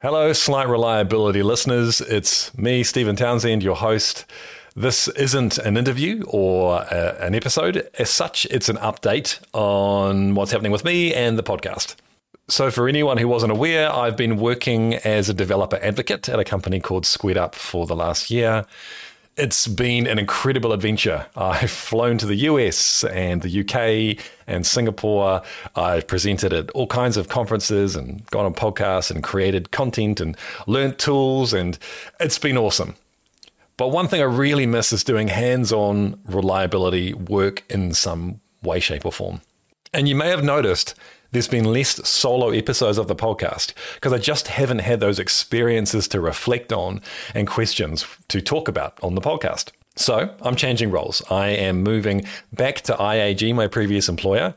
Hello, Slight Reliability listeners. It's me, Stephen Townsend, your host. This isn't an interview or a, an episode. As such, it's an update on what's happening with me and the podcast. So, for anyone who wasn't aware, I've been working as a developer advocate at a company called Squared Up for the last year. It's been an incredible adventure. I've flown to the US and the UK and Singapore. I've presented at all kinds of conferences and gone on podcasts and created content and learned tools, and it's been awesome. But one thing I really miss is doing hands on reliability work in some way, shape, or form. And you may have noticed there's been less solo episodes of the podcast because I just haven't had those experiences to reflect on and questions to talk about on the podcast. So I'm changing roles. I am moving back to IAG, my previous employer,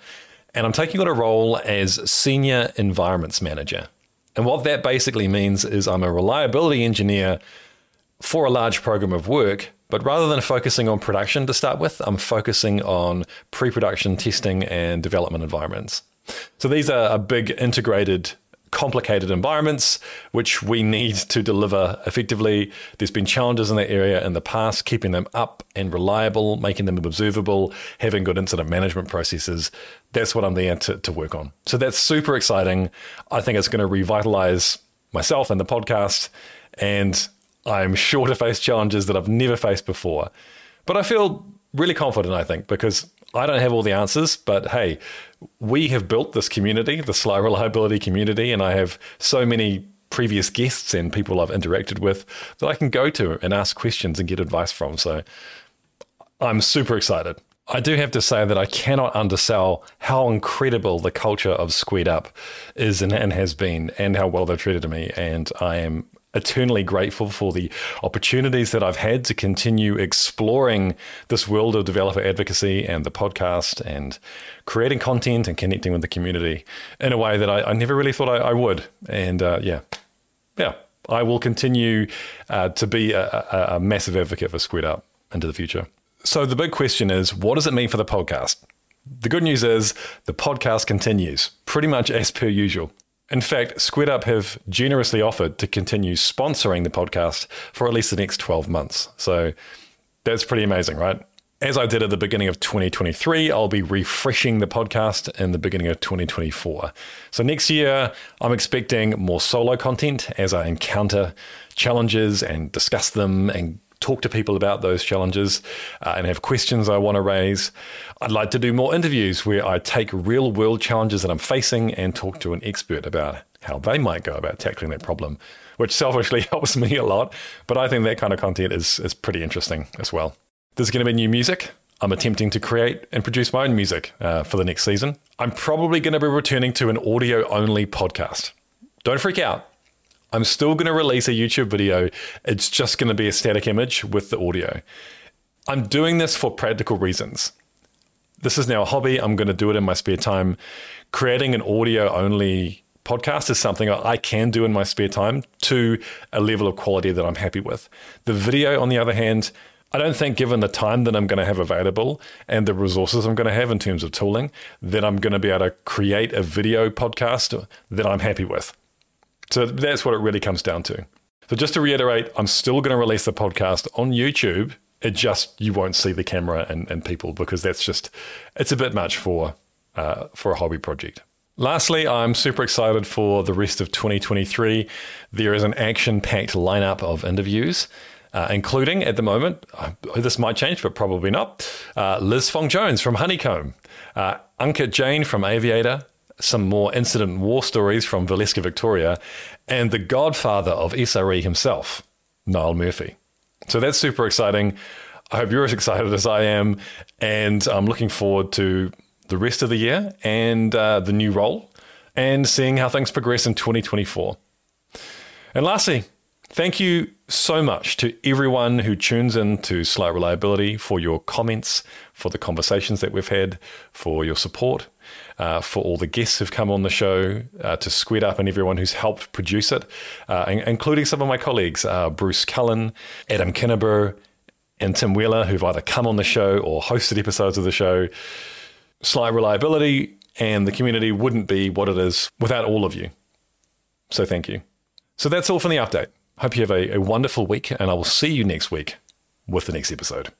and I'm taking on a role as Senior Environments Manager. And what that basically means is I'm a reliability engineer for a large program of work, but rather than focusing on production to start with, I'm focusing on pre production testing and development environments. So these are big integrated complicated environments which we need to deliver effectively. There's been challenges in that area in the past, keeping them up and reliable, making them observable, having good incident management processes. That's what I'm there to, to work on. So that's super exciting. I think it's going to revitalize myself and the podcast. And I'm sure to face challenges that I've never faced before. But I feel really confident, I think, because I don't have all the answers, but hey, we have built this community, the Slight Reliability community, and I have so many previous guests and people I've interacted with that I can go to and ask questions and get advice from. So I'm super excited. I do have to say that I cannot undersell how incredible the culture of Squared Up is and, and has been, and how well they've treated me. And I am eternally grateful for the opportunities that I've had to continue exploring this world of developer advocacy and the podcast and creating content and connecting with the community in a way that I, I never really thought I, I would. And uh, yeah, yeah, I will continue uh, to be a, a, a massive advocate for Squared Up into the future. So the big question is, what does it mean for the podcast? The good news is the podcast continues pretty much as per usual. In fact, Squared Up have generously offered to continue sponsoring the podcast for at least the next 12 months. So that's pretty amazing, right? As I did at the beginning of 2023, I'll be refreshing the podcast in the beginning of 2024. So next year, I'm expecting more solo content as I encounter challenges and discuss them and talk to people about those challenges uh, and have questions I want to raise. I'd like to do more interviews where I take real world challenges that I'm facing and talk to an expert about how they might go about tackling that problem, which selfishly helps me a lot. But I think that kind of content is, is pretty interesting as well. There's going to be new music. I'm attempting to create and produce my own music uh, for the next season. I'm probably going to be returning to an audio only podcast. Don't freak out. I'm still going to release a YouTube video. It's just going to be a static image with the audio. I'm doing this for practical reasons. This is now a hobby. I'm going to do it in my spare time. Creating an audio only podcast is something I can do in my spare time to a level of quality that I'm happy with. The video, on the other hand, I don't think, given the time that I'm going to have available and the resources I'm going to have in terms of tooling, that I'm going to be able to create a video podcast that I'm happy with. So that's what it really comes down to. So just to reiterate, I'm still going to release the podcast on YouTube. It just you won't see the camera and, and people because that's just it's a bit much for uh, for a hobby project. Lastly, I'm super excited for the rest of 2023. There is an action-packed lineup of interviews. Uh, including at the moment, uh, this might change, but probably not. Uh, Liz Fong Jones from Honeycomb, uh, Ankit Jain from Aviator, some more incident war stories from Valeska Victoria, and the godfather of SRE himself, Niall Murphy. So that's super exciting. I hope you're as excited as I am, and I'm looking forward to the rest of the year and uh, the new role and seeing how things progress in 2024. And lastly, Thank you so much to everyone who tunes in to Slight Reliability for your comments, for the conversations that we've had, for your support, uh, for all the guests who've come on the show, uh, to Squared Up and everyone who's helped produce it, uh, including some of my colleagues, uh, Bruce Cullen, Adam Kinneber, and Tim Wheeler, who've either come on the show or hosted episodes of the show. Slight Reliability and the community wouldn't be what it is without all of you. So thank you. So that's all from the update. Hope you have a, a wonderful week, and I will see you next week with the next episode.